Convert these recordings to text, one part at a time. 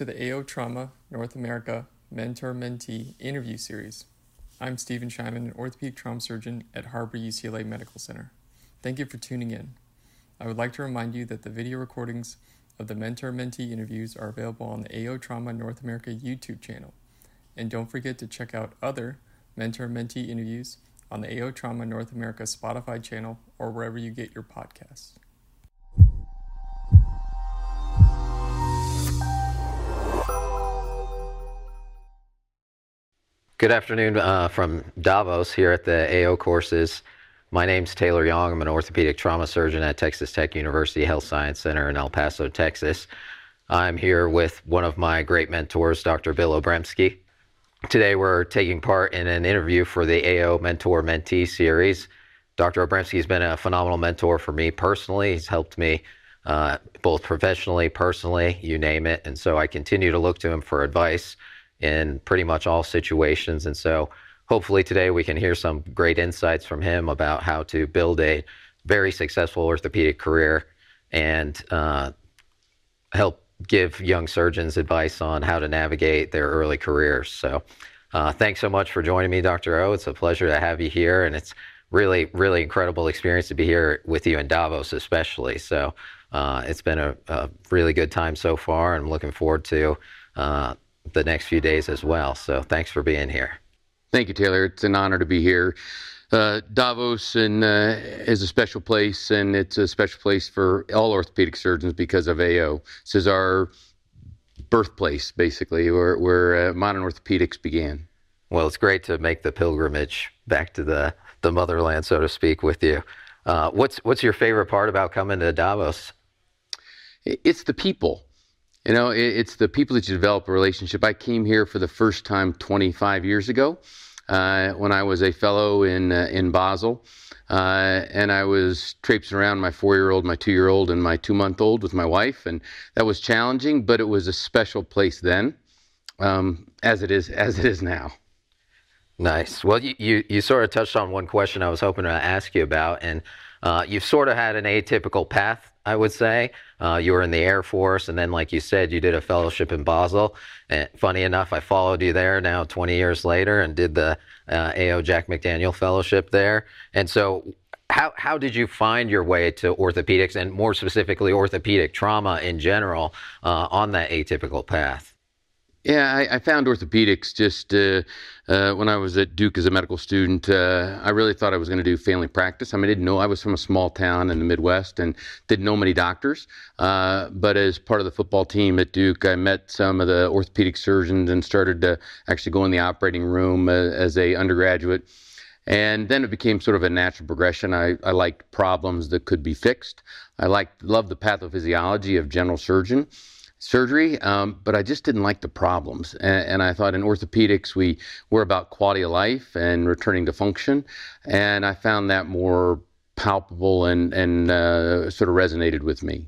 to the AO Trauma North America Mentor Mentee interview series. I'm Stephen Shymon, an orthopedic trauma surgeon at Harbor UCLA Medical Center. Thank you for tuning in. I would like to remind you that the video recordings of the mentor mentee interviews are available on the AO Trauma North America YouTube channel. And don't forget to check out other mentor mentee interviews on the AO Trauma North America Spotify channel or wherever you get your podcasts. Good afternoon uh, from Davos here at the AO courses. My name's Taylor Yong. I'm an orthopedic trauma surgeon at Texas Tech University Health Science Center in El Paso, Texas. I'm here with one of my great mentors, Dr. Bill Obremskey. Today we're taking part in an interview for the AO Mentor Mentee series. Dr. Obremskey has been a phenomenal mentor for me personally. He's helped me uh, both professionally, personally, you name it. And so I continue to look to him for advice in pretty much all situations. And so hopefully today we can hear some great insights from him about how to build a very successful orthopedic career and uh, help give young surgeons advice on how to navigate their early careers. So uh, thanks so much for joining me, Dr. O. It's a pleasure to have you here. And it's really, really incredible experience to be here with you in Davos, especially. So uh, it's been a, a, really good time so far. and I'm looking forward to uh, the next few days as well. So thanks for being here. Thank you, Taylor. It's an honor to be here. Uh, Davos and, uh, is a special place, and it's a special place for all orthopedic surgeons because of AO. This is our birthplace, basically, where, where uh, modern orthopedics began. Well, it's great to make the pilgrimage back to the, the motherland, so to speak, with you. Uh, what's what's your favorite part about coming to Davos? It's the people. You know, it, it's the people that you develop a relationship. I came here for the first time 25 years ago uh, when I was a fellow in uh, in Basel. Uh, and I was traipsing around my four year old, my two year old, and my two month old with my wife. And that was challenging, but it was a special place then, um, as it is as it is now. Nice. Well, you, you, you, sort of touched on one question I was hoping to ask you about, and uh, you've sort of had an atypical path I would say. Uh, you were in the Air Force, and then, like you said, you did a fellowship in Basel. And funny enough, I followed you there now 20 years later and did the uh, AO Jack McDaniel Fellowship there. And so, how, how did you find your way to orthopedics and more specifically orthopedic trauma in general uh, on that atypical path? Yeah, I, I found orthopedics just uh, uh, when I was at Duke as a medical student. Uh, I really thought I was going to do family practice. I mean, I didn't know I was from a small town in the Midwest and didn't know many doctors. Uh, but as part of the football team at Duke, I met some of the orthopedic surgeons and started to actually go in the operating room uh, as a undergraduate. And then it became sort of a natural progression. I, I liked problems that could be fixed. I liked, loved the pathophysiology of general surgeon surgery, um, but I just didn't like the problems. And, and, I thought in orthopedics, we were about quality of life and returning to function. And I found that more palpable and, and uh, sort of resonated with me.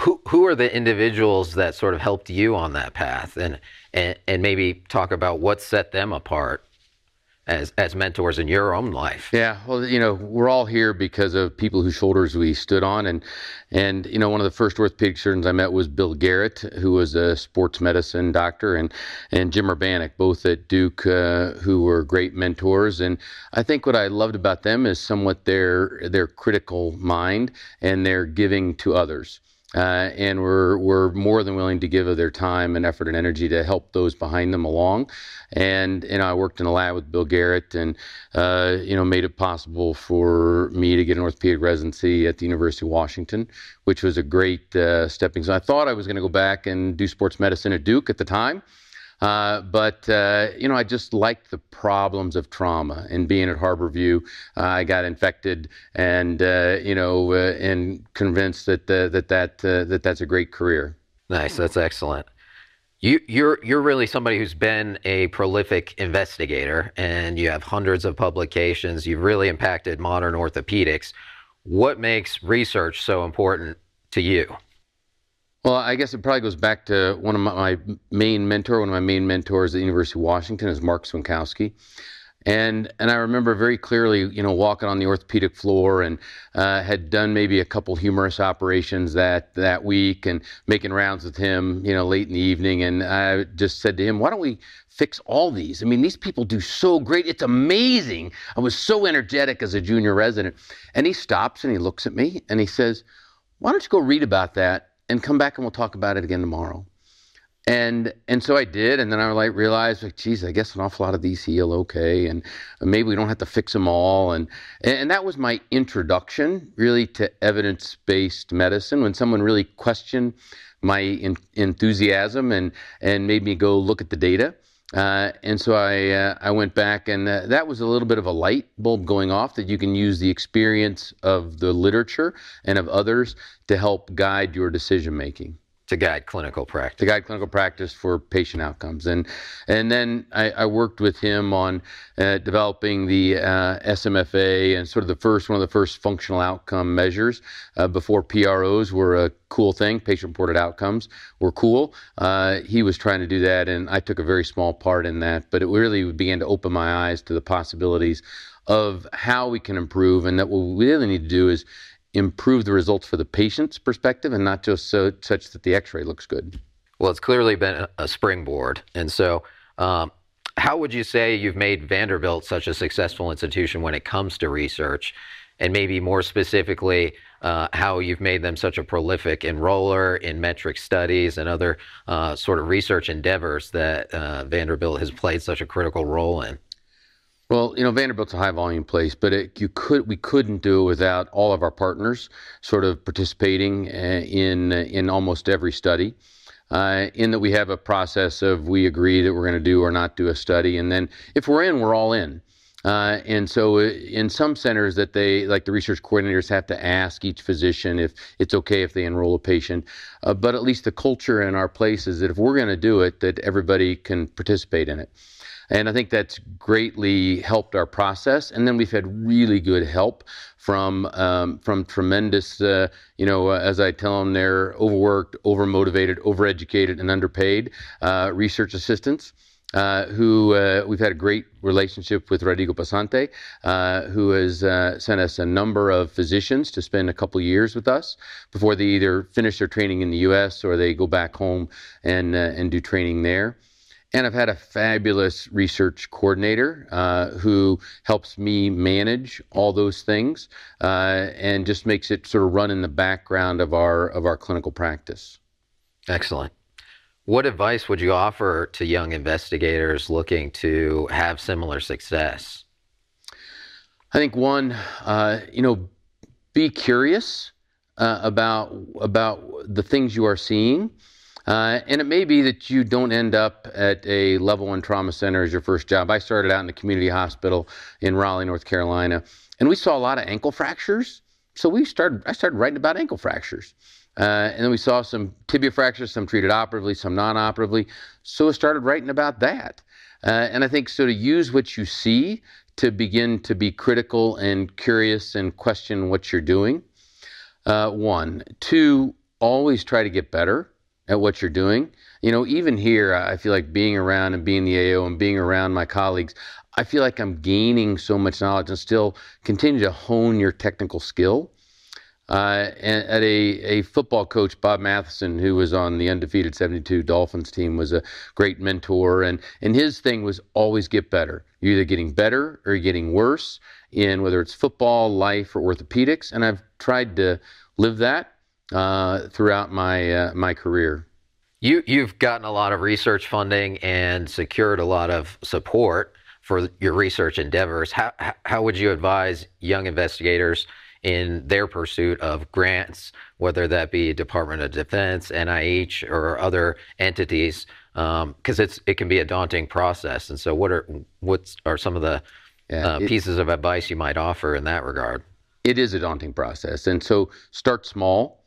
Who, who are the individuals that sort of helped you on that path? And, and, and maybe talk about what set them apart as as mentors in your own life? Yeah, well, you know, we're all here because of people whose shoulders we stood on, and and you know, one of the first orthopedic surgeons I met was Bill Garrett, who was a sports medicine doctor, and and Jim Urbaniak, both at Duke, uh, who were great mentors. And I think what I loved about them is somewhat their their critical mind and their giving to others. Uh, and we're, we're more than willing to give of their time and effort and energy to help those behind them along. And, know, I worked in a lab with Bill Garrett and, uh, you know, made it possible for me to get an orthopedic residency at the University of Washington, which was a great uh, stepping stone. I thought I was going to go back and do sports medicine at Duke at the time. Uh, but uh, you know, I just liked the problems of trauma. And being at Harborview, uh, I got infected, and uh, you know, uh, and convinced that that that that that's a great career. Nice, that's excellent. You, you're you're really somebody who's been a prolific investigator, and you have hundreds of publications. You've really impacted modern orthopedics. What makes research so important to you? Well, I guess it probably goes back to one of my, my main mentor. One of my main mentors at the University of Washington is Marc Swiontkowski. And and I remember very clearly, you know, walking on the orthopedic floor and uh, had done maybe a couple humerus operations that that week and making rounds with him, you know, late in the evening. And I just said to him, "Why don't we fix all these? I mean, these people do so great. It's amazing." I was so energetic as a junior resident. And he stops and he looks at me and he says, "Why don't you go read about that and come back and we'll talk about it again tomorrow?" And and so I did, and then I like realized, like, geez, I guess an awful lot of these heal okay, and maybe we don't have to fix them all, and and that was my introduction really to evidence-based medicine. When someone really questioned my in, enthusiasm and and made me go look at the data, uh, and so I uh, I went back, and uh, that was a little bit of a light bulb going off that you can use the experience of the literature and of others to help guide your decision making to guide clinical practice. To guide clinical practice for patient outcomes, and and then I, I worked with him on uh, developing the uh, SMFA and sort of the first one of the first functional outcome measures uh, before PROs were a cool thing. Patient-reported outcomes were cool. Uh, he was trying to do that, and I took a very small part in that. But it really began to open my eyes to the possibilities of how we can improve, and that what we really need to do is improve the results for the patient's perspective and not just so such that the x-ray looks good? Well it's clearly been a springboard. And so um, how would you say you've made vanderbilt such a successful institution when it comes to research? And maybe more specifically uh, how you've made them such a prolific enroller in METRC studies and other uh, sort of research endeavors that uh, vanderbilt has played such a critical role in well, you know, Vanderbilt's a high volume place, but it, you could we couldn't do it without all of our partners sort of participating uh, in in almost every study. Uh, in that we have a process of we agree that we're going to do or not do a study, and then if we're in, we're all in. Uh, and so, uh, in some centers, that they like the research coordinators have to ask each physician if it's okay if they enroll a patient. Uh, but at least the culture in our place is that if we're going to do it, that everybody can participate in it. And I think that's greatly helped our process. And then we've had really good help from um, from tremendous, uh, you know, uh, as I tell them, they're overworked, overmotivated, overeducated, and underpaid uh, research assistants. Uh, who uh, we've had a great relationship with Rodrigo Pesantez, uh, who has uh, sent us a number of physicians to spend a couple years with us before they either finish their training in the U.S. or they go back home and uh, and do training there. And I've had a fabulous research coordinator uh, who helps me manage all those things uh, and just makes it sort of run in the background of our of our clinical practice. Excellent. What advice would you offer to young investigators looking to have similar success? I think one, uh, you know, be curious uh, about about the things you are seeing. Uh, and it may be that you don't end up at a level one trauma center as your first job. I started out in a community hospital in Raleigh, North Carolina, and we saw a lot of ankle fractures. So we started. I started writing about ankle fractures, uh, and then we saw some tibia fractures, some treated operatively, some non-operatively. So I started writing about that. Uh, and I think so to use what you see to begin to be critical and curious and question what you're doing. Uh, one, two, always try to get better at what you're doing. You know, even here, I feel like being around and being the AO and being around my colleagues, I feel like I'm gaining so much knowledge and still continue to hone your technical skill. Uh, and at a, a football coach, Bob Matheson, who was on the undefeated 72 Dolphins team, was a great mentor. And, and his thing was always get better. You're either getting better or you're getting worse in whether it's football, life, or orthopedics. And I've tried to live that uh, throughout my uh, my career. You you've gotten a lot of research funding and secured a lot of support for your research endeavors. How how would you advise young investigators in their pursuit of grants, whether that be Department of Defense, NIH, or other entities? Because um, it's it can be a daunting process. And so, what are what are some of the yeah, uh, it, pieces of advice you might offer in that regard? It is a daunting process, and so start small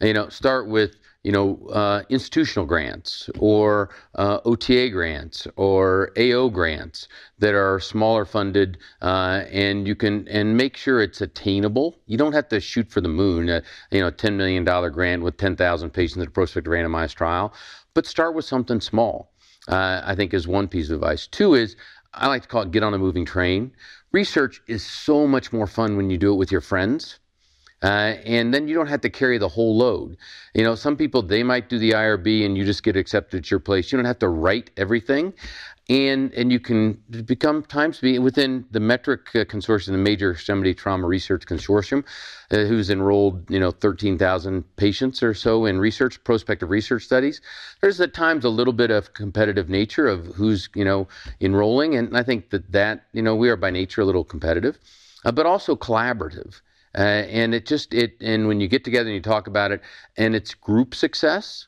you know, start with you know uh, institutional grants or uh, OTA grants or AO grants that are smaller funded, uh, and you can and make sure it's attainable. You don't have to shoot for the moon. Uh, you know, ten million dollar grant with ten thousand patients in a prospective randomized trial, but start with something small. Uh, I think is one piece of advice. Two is I like to call it get on a moving train. Research is so much more fun when you do it with your friends. Uh, and then you don't have to carry the whole load. You know, some people they might do the IRB and you just get accepted at your place. You don't have to write everything and and you can become times be within the METRC uh, consortium, the Major Extremity Trauma Research Consortium, uh, who's enrolled you know 13,000 patients or so in research, prospective research studies. There's at times a little bit of competitive nature of who's you know enrolling, and I think that that you know we are by nature a little competitive, uh, but also collaborative. Uh, and it just it and when you get together and you talk about it, and it's group success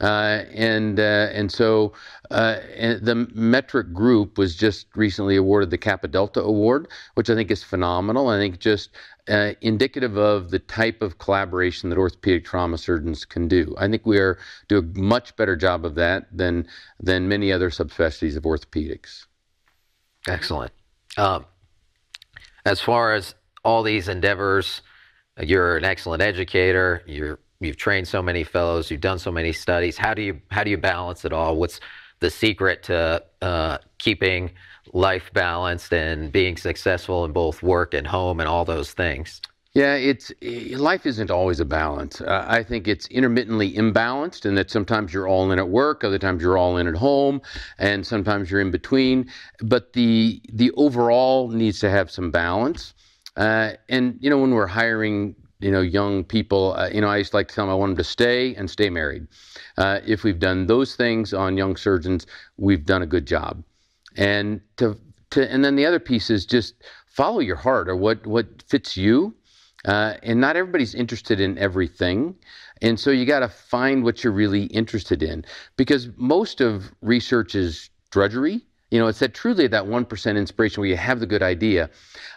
uh, and uh, and so uh, and the METRC group was just recently awarded the Kappa Delta Award, which I think is phenomenal. I think just uh, indicative of the type of collaboration that orthopedic trauma surgeons can do. I think we are do a much better job of that than than many other subspecialties of orthopedics. Excellent. Um, as far as all these endeavors, you're an excellent educator. You're you've trained so many fellows, you've done so many studies. How do you how do you balance it all? What's the secret to uh, keeping life balanced and being successful in both work and home and all those things? Yeah, it's life isn't always a balance. Uh, I think it's intermittently imbalanced, and that sometimes you're all in at work, other times you're all in at home, and sometimes you're in between. But the the overall needs to have some balance. Uh, and you know, when we're hiring you know, young people, uh, you know, I used to like to tell them I want them to stay and stay married. Uh, if we've done those things on young surgeons, we've done a good job. And to, to and then the other piece is just follow your heart or what what fits you. Uh, and not everybody's interested in everything. And so you got to find what you're really interested in because most of research is drudgery you know, it's that truly that 1% inspiration where you have the good idea,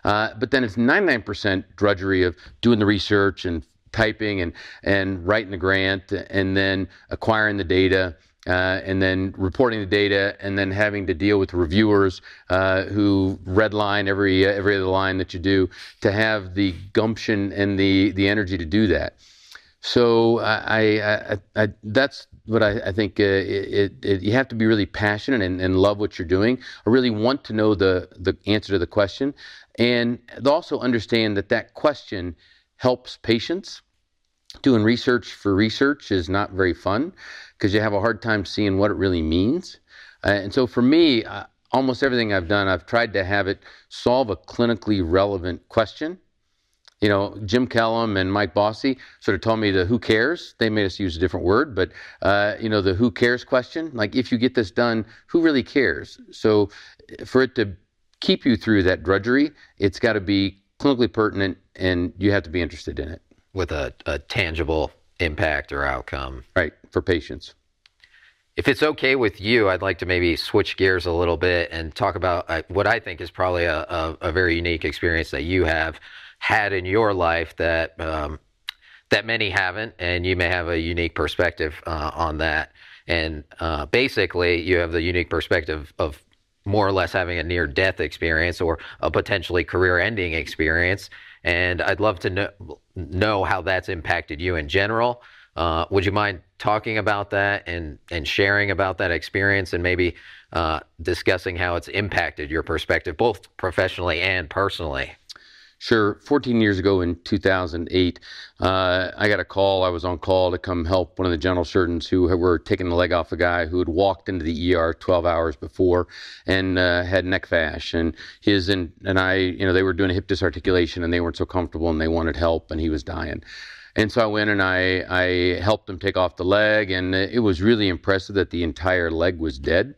uh, but then it's 99% drudgery of doing the research and typing and, and writing the grant and then acquiring the data. Uh, and then reporting the data, and then having to deal with reviewers uh, who redline every every other line that you do, to have the gumption and the the energy to do that. So I, I, I, that's what I, think uh, it, it, you have to be really passionate and, and, love what you're doing, or really want to know the the answer to the question, and also understand that that question helps patients. Doing research for research is not very fun because you have a hard time seeing what it really means. Uh, and so for me, uh, almost everything I've done, I've tried to have it solve a clinically relevant question you know, Jim Kellam and Mike Bosse sort of told me the who cares. They made us use a different word, but, uh, you know, the who cares question. Like, if you get this done, who really cares? So, for it to keep you through that drudgery, it's got to be clinically pertinent and you have to be interested in it. With a, a tangible impact or outcome. Right, for patients. If it's okay with you, I'd like to maybe switch gears a little bit and talk about uh, what I think is probably a, a, a very unique experience that you have had in your life that um, that many haven't, and you may have a unique perspective uh, on that. And uh, basically, you have the unique perspective of more or less having a near death experience or a potentially career ending experience. And I'd love to know, know how that's impacted you in general. Uh, would you mind talking about that and, and sharing about that experience and maybe uh, discussing how it's impacted your perspective, both professionally and personally? Sure. 14 years ago in 2008, uh, I got a call. I was on call to come help one of the general surgeons who were taking the leg off a guy who had walked into the ER 12 hours before and uh, had neck fash. And his and, and I, you know, they were doing a hip disarticulation and they weren't so comfortable and they wanted help and he was dying. And so I went and I, I helped him take off the leg, and it was really impressive that the entire leg was dead.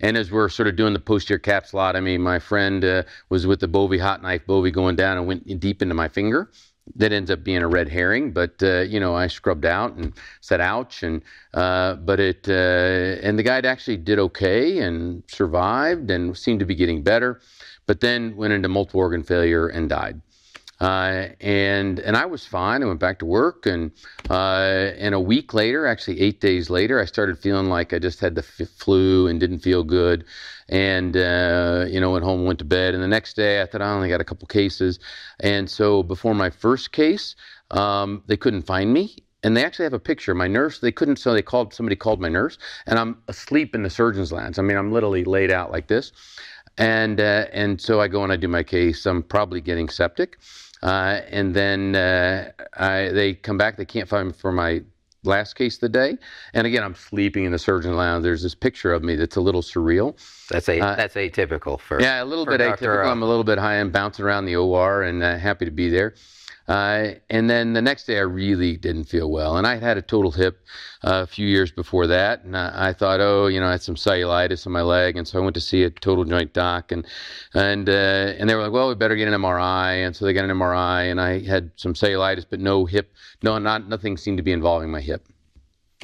And as we're sort of doing the posterior cap slot, I mean, my friend uh, was with the Bovie hot knife, Bovie going down and went deep into my finger. That ends up being a red herring, but uh, you know I scrubbed out and said ouch, and uh, but it uh, and the guy actually did okay and survived and seemed to be getting better, but then went into multiple organ failure and died. Uh, and and I was fine. I went back to work, and uh, and a week later, actually eight days later, I started feeling like I just had the f- flu and didn't feel good, and uh, you know went home, went to bed, and the next day I thought I only got a couple cases, and so before my first case, um, they couldn't find me, and they actually have a picture. My nurse, they couldn't, so they called somebody called my nurse, and I'm asleep in the surgeon's lounge. I mean, I'm literally laid out like this, and uh, and so I go and I do my case. I'm probably getting septic, uh, and then uh, I, they come back. They can't find me for my last case of the day. And again, I'm sleeping in the surgeon lounge. There's this picture of me that's a little surreal. That's a uh, that's atypical for yeah, a little bit Dr. atypical. I'm a little bit high. I'm bouncing around the OR and uh, happy to be there. Uh, and then the next day, I really didn't feel well. And I had a total hip uh, a few years before that. And I, I, thought, oh, you know, I had some cellulitis in my leg. And so I went to see a total joint doc. And and uh, and they were like, well, we better get an MRI. And so they got an MRI. And I had some cellulitis, but no hip, no, not nothing seemed to be involving my hip.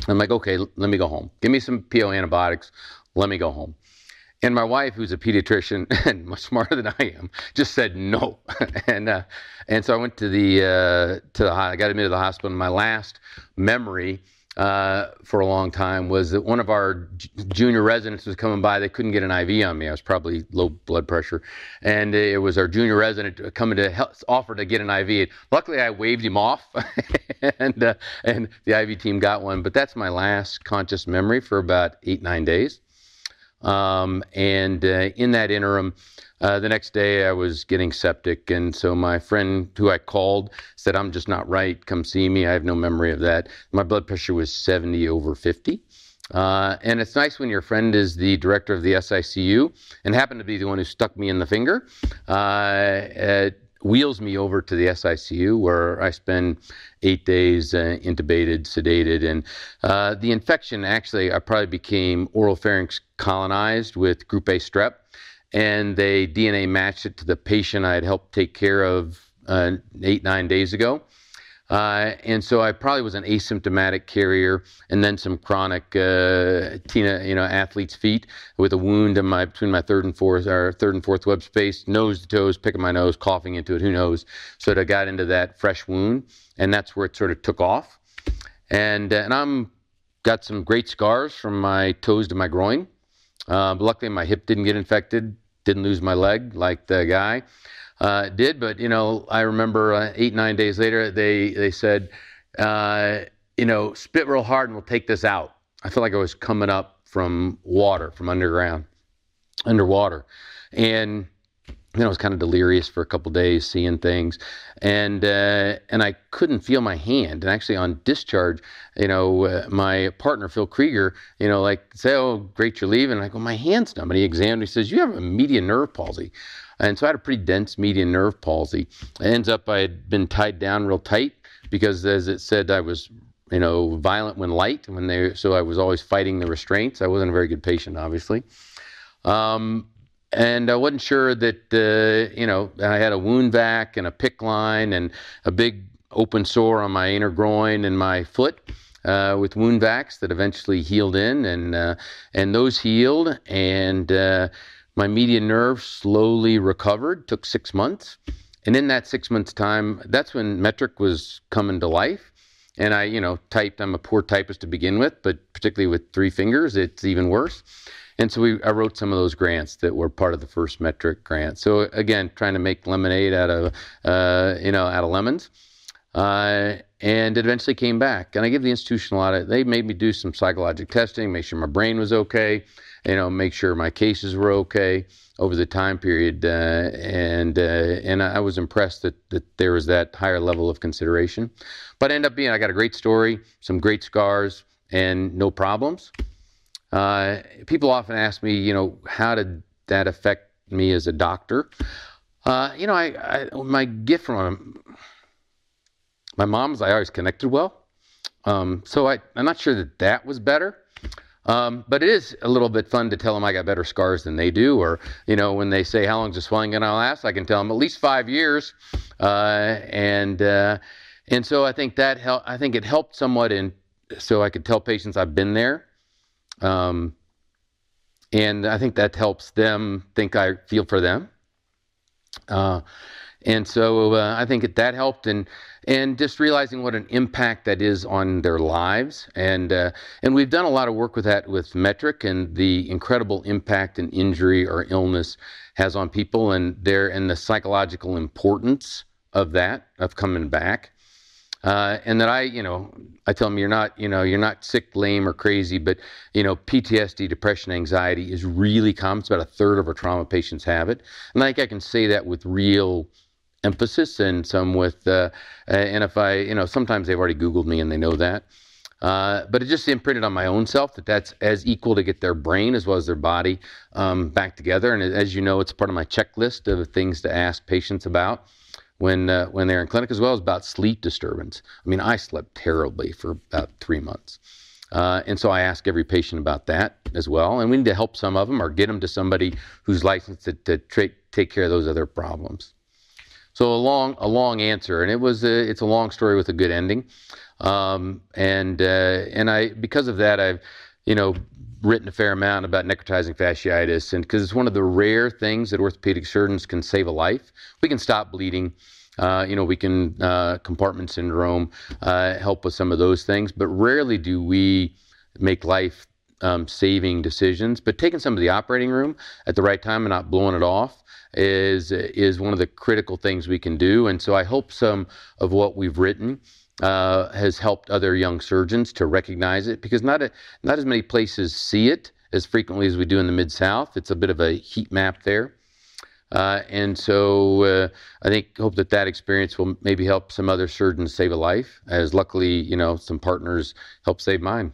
I'm like, okay, let me go home. Give me some PO antibiotics. Let me go home. And my wife, who's a pediatrician and much smarter than I am, just said no. and uh, and so I went to the uh, to the I got admitted to the hospital. And my last memory uh, for a long time was that one of our junior residents was coming by. They couldn't get an IV on me. I was probably low blood pressure, and it was our junior resident coming to help, offer to get an IV. Luckily, I waved him off, and uh, and the IV team got one. But that's my last conscious memory for about eight nine days. Um, and uh, in that interim, uh, the next day I was getting septic. And so my friend who I called said, I'm just not right. Come see me. I have no memory of that. My blood pressure was 70 over 50. Uh, and it's nice when your friend is the director of the SICU and happened to be the one who stuck me in the finger. Uh, wheels me over to the SICU where I spend eight days uh, intubated, sedated, and uh, the infection actually I probably became oral pharynx colonized with group A strep, and they DNA matched it to the patient I had helped take care of uh, eight nine days ago. Uh, and so I probably was an asymptomatic carrier, and then some chronic uh, tinea, you know, athlete's feet with a wound in my between my third and fourth or third and fourth web space, nose to toes, picking my nose, coughing into it, who knows? So I got into that fresh wound, and that's where it sort of took off. And uh, and I'm got some great scars from my toes to my groin. Uh, but luckily, my hip didn't get infected, didn't lose my leg like the guy uh, did. But you know, I remember uh, eight nine days later, they they said, uh, you know, spit real hard and we'll take this out. I felt like I was coming up from water, from underground, underwater, and then I was kind of delirious for a couple days, seeing things, and uh, and I couldn't feel my hand. And actually, on discharge, you know, uh, my partner Phil Kregor, you know, like say, "Oh, great, you're leaving." And I go, "My hand's numb." And he examined. He says, "You have a median nerve palsy." And so I had a pretty dense median nerve palsy. It ends up I had been tied down real tight because, as it said, I was you know violent when light when they so I was always fighting the restraints. I wasn't a very good patient, obviously. Um, and I wasn't sure that uh, you know I had a wound vac and a PICC line and a big open sore on my inner groin and my foot. Uh, with wound vacs that eventually healed in, and uh, and those healed, and uh, my median nerve slowly recovered, took six months. And in that six months' time, that's when METRC was coming to life. And I, you know, typed, I'm a poor typist to begin with, but particularly with three fingers, it's even worse. And so we, I wrote some of those grants that were part of the first METRC grant. So again, trying to make lemonade out of, uh, you know, out of lemons. Uh, and it eventually came back. And I give the institution a lot of, they made me do some psychological testing, make sure my brain was okay you know, make sure my cases were okay over the time period, uh, and uh, and I was impressed that that there was that higher level of consideration. But I end up being, I got a great story, some great scars, and no problems. Uh, people often ask me, you know, how did that affect me as a doctor? Uh, you know, I, I, my gift from my mom is I always connected well. Um, so I, I'm not sure that that was better. Um, but it is a little bit fun to tell them I got better scars than they do, or you know, when they say how long is the swelling going to last, I can tell them at least five years, uh, and uh, and so I think that help. I think it helped somewhat in so I could tell patients I've been there, um, and I think that helps them think I feel for them. Uh, and so uh, I think that helped, and and just realizing what an impact that is on their lives, and uh, and we've done a lot of work with that with METRC and the incredible impact an injury or illness has on people, and their and the psychological importance of that of coming back. Uh, and that I, you know, I tell them you're not, you know, you're not sick, lame, or crazy, but you know, PTSD, depression, anxiety is really common. It's about a third of our trauma patients have it, and I think I can say that with real emphasis and some with, uh, and if I, you know, sometimes they've already Googled me and they know that. Uh, but it just imprinted on my own self that that's as equal to get their brain as well as their body um, back together. And as you know, it's part of my checklist of things to ask patients about when uh, when they're in clinic, as well as about sleep disturbance. I mean, I slept terribly for about three months. Uh, and so I ask every patient about that as well. And we need to help some of them or get them to somebody who's licensed to, to tra- take care of those other problems. So a long, a long answer, and it was a, it's a long story with a good ending. Um, and uh, and I because of that I've you know written a fair amount about necrotizing fasciitis, and because it's one of the rare things that orthopedic surgeons can save a life. We can stop bleeding. Uh, you know, we can uh, compartment syndrome uh, help with some of those things, but rarely do we make life um, saving decisions. But taking some of the operating room at the right time and not blowing it off is is one of the critical things we can do. And so I hope some of what we've written uh, has helped other young surgeons to recognize it because not a, not as many places see it as frequently as we do in the mid South. It's a bit of a heat map there. Uh, and so uh, I think hope that that experience will maybe help some other surgeons save a life, as luckily you know some partners help save mine.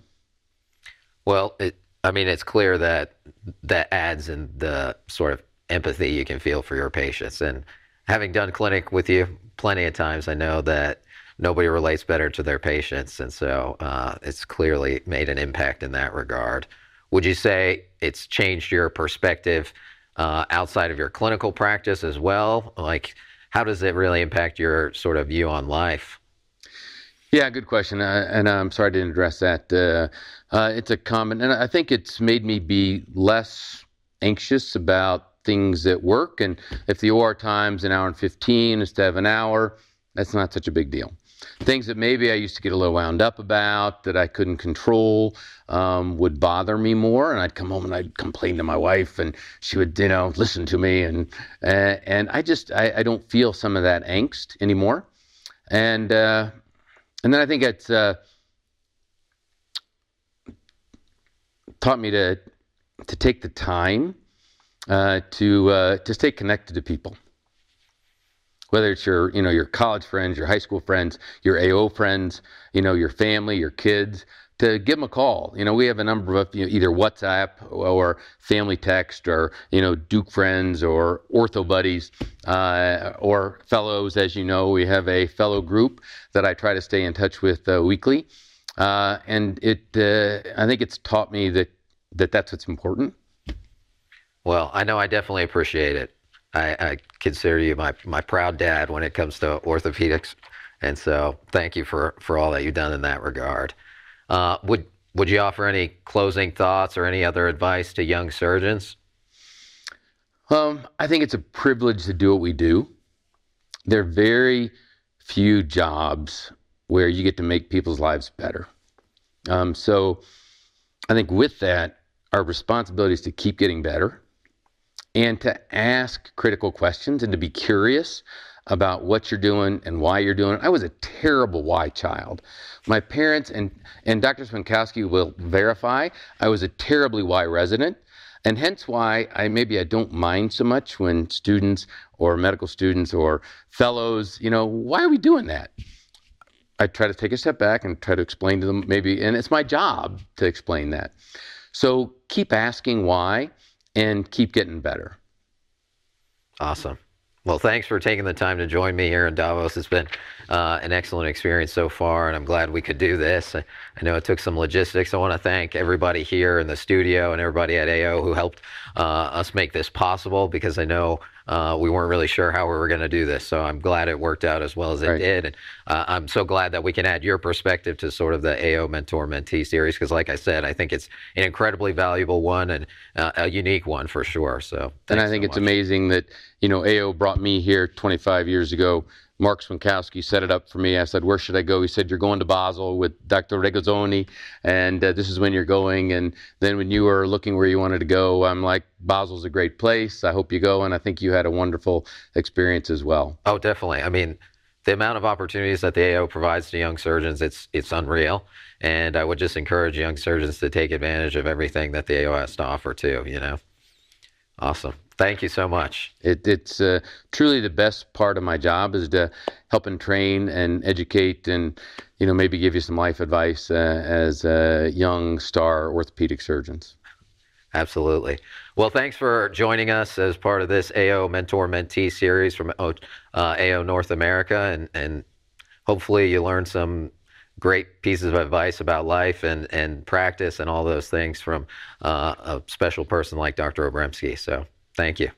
Well, it, I mean, it's clear that that adds in the sort of empathy you can feel for your patients. And having done clinic with you plenty of times, I know that nobody relates better to their patients, and so uh, it's clearly made an impact in that regard. Would you say it's changed your perspective uh, outside of your clinical practice as well? Like, how does it really impact your sort of view on life? Yeah, good question, uh, and I'm sorry I didn't address that. Uh, uh, it's a common, and I think it's made me be less anxious about things at work. And if the OR time's an hour and 15 instead of an hour, that's not such a big deal things that maybe I used to get a little wound up about that I couldn't control um, would bother me more, and I'd come home and I'd complain to my wife, and she would, you know, listen to me, and uh, and I just I, I, don't feel some of that angst anymore, and uh, and then I think it's uh, taught me to to take the time uh, to uh, to stay connected to people whether it's your you know your college friends, your high school friends, your AO friends, you know your family, your kids, to give them a call. You know, we have a number of you know, either WhatsApp or family text or you know Duke friends or ortho buddies uh, or fellows. As you know, we have a fellow group that I try to stay in touch with uh, weekly, uh, and it uh, I think it's taught me that that that's what's important. Well, I know I definitely appreciate it. I, I, consider you my, my proud dad when it comes to orthopedics. And so thank you for, for all that you've done in that regard. Uh, would, would you offer any closing thoughts or any other advice to young surgeons? Um, I think it's a privilege to do what we do. There are very few jobs where you get to make people's lives better. Um, so I think with that, our responsibility is to keep getting better and to ask critical questions and to be curious about what you're doing and why you're doing it. I was a terrible why child. My parents and, and Dr. Swiontkowski will verify I was a terribly why resident. And hence why I maybe I don't mind so much when students or medical students or fellows, you know, why are we doing that? I try to take a step back and try to explain to them maybe, and it's my job to explain that. So keep asking why and keep getting better. Awesome. Well, thanks for taking the time to join me here in Davos. It's been uh, an excellent experience so far, and I'm glad we could do this. I, I know it took some logistics. I want to thank everybody here in the studio and everybody at AO who helped uh, us make this possible because I know uh, we weren't really sure how we were going to do this. So I'm glad it worked out as well as it right. did. And uh, I'm so glad that we can add your perspective to sort of the AO Mentor Mentee series because, like I said, I think it's an incredibly valuable one and uh, a unique one for sure. So, and I think so it's amazing that, you know, AO brought me here 25 years ago Marc Swiontkowski set it up for me. I said, Where should I go? He said, You're going to Basel with Dr. Regazzoni, and uh, this is when you're going. And then when you were looking where you wanted to go, I'm like, Basel's a great place. I hope you go. And I think you had a wonderful experience as well. Oh, definitely. I mean, the amount of opportunities that the AO provides to young surgeons, it's it's unreal. And I would just encourage young surgeons to take advantage of everything that the AO has to offer too. You know, awesome. Thank you so much. It, it's uh, truly the best part of my job is to help and train and educate and you know maybe give you some life advice uh, as uh, young star orthopedic surgeons. Absolutely. Well, thanks for joining us as part of this AO Mentor Mentee series from uh, AO North America, and and hopefully you learned some great pieces of advice about life and, and practice and all those things from uh, a special person like Dr. Obremskey. So thank you.